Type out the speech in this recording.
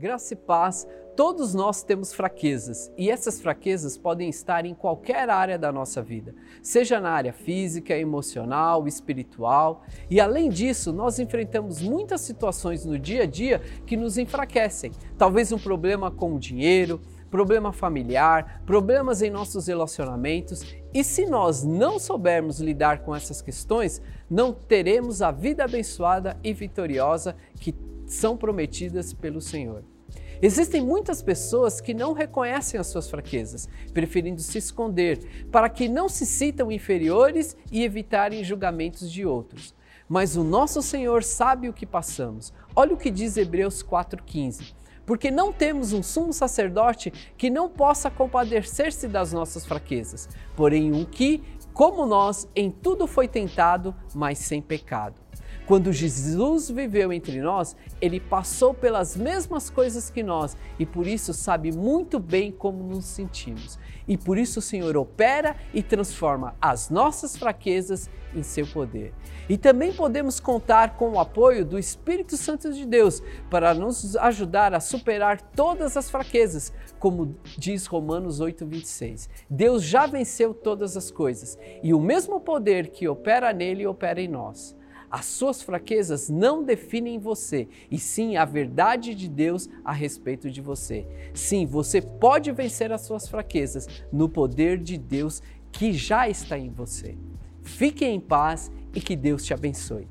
Graça e paz, todos nós temos fraquezas e essas fraquezas podem estar em qualquer área da nossa vida, seja na área física, emocional, espiritual. E além disso, nós enfrentamos muitas situações no dia a dia que nos enfraquecem. Talvez um problema com o dinheiro, problema familiar, problemas em nossos relacionamentos. E se nós não soubermos lidar com essas questões, não teremos a vida abençoada e vitoriosa que são prometidas pelo Senhor. Existem muitas pessoas que não reconhecem as suas fraquezas, preferindo se esconder, para que não se sintam inferiores e evitarem julgamentos de outros. Mas o nosso Senhor sabe o que passamos. Olha o que diz Hebreus 4,15. Porque não temos um sumo sacerdote que não possa compadecer-se das nossas fraquezas, porém um que, como nós, em tudo foi tentado, mas sem pecado. Quando Jesus viveu entre nós, ele passou pelas mesmas coisas que nós e por isso sabe muito bem como nos sentimos. E por isso o Senhor opera e transforma as nossas fraquezas em seu poder. E também podemos contar com o apoio do Espírito Santo de Deus para nos ajudar a superar todas as fraquezas, como diz Romanos 8:26. Deus já venceu todas as coisas e o mesmo poder que opera nele opera em nós. As suas fraquezas não definem você, e sim a verdade de Deus a respeito de você. Sim, você pode vencer as suas fraquezas no poder de Deus que já está em você. Fique em paz e que Deus te abençoe.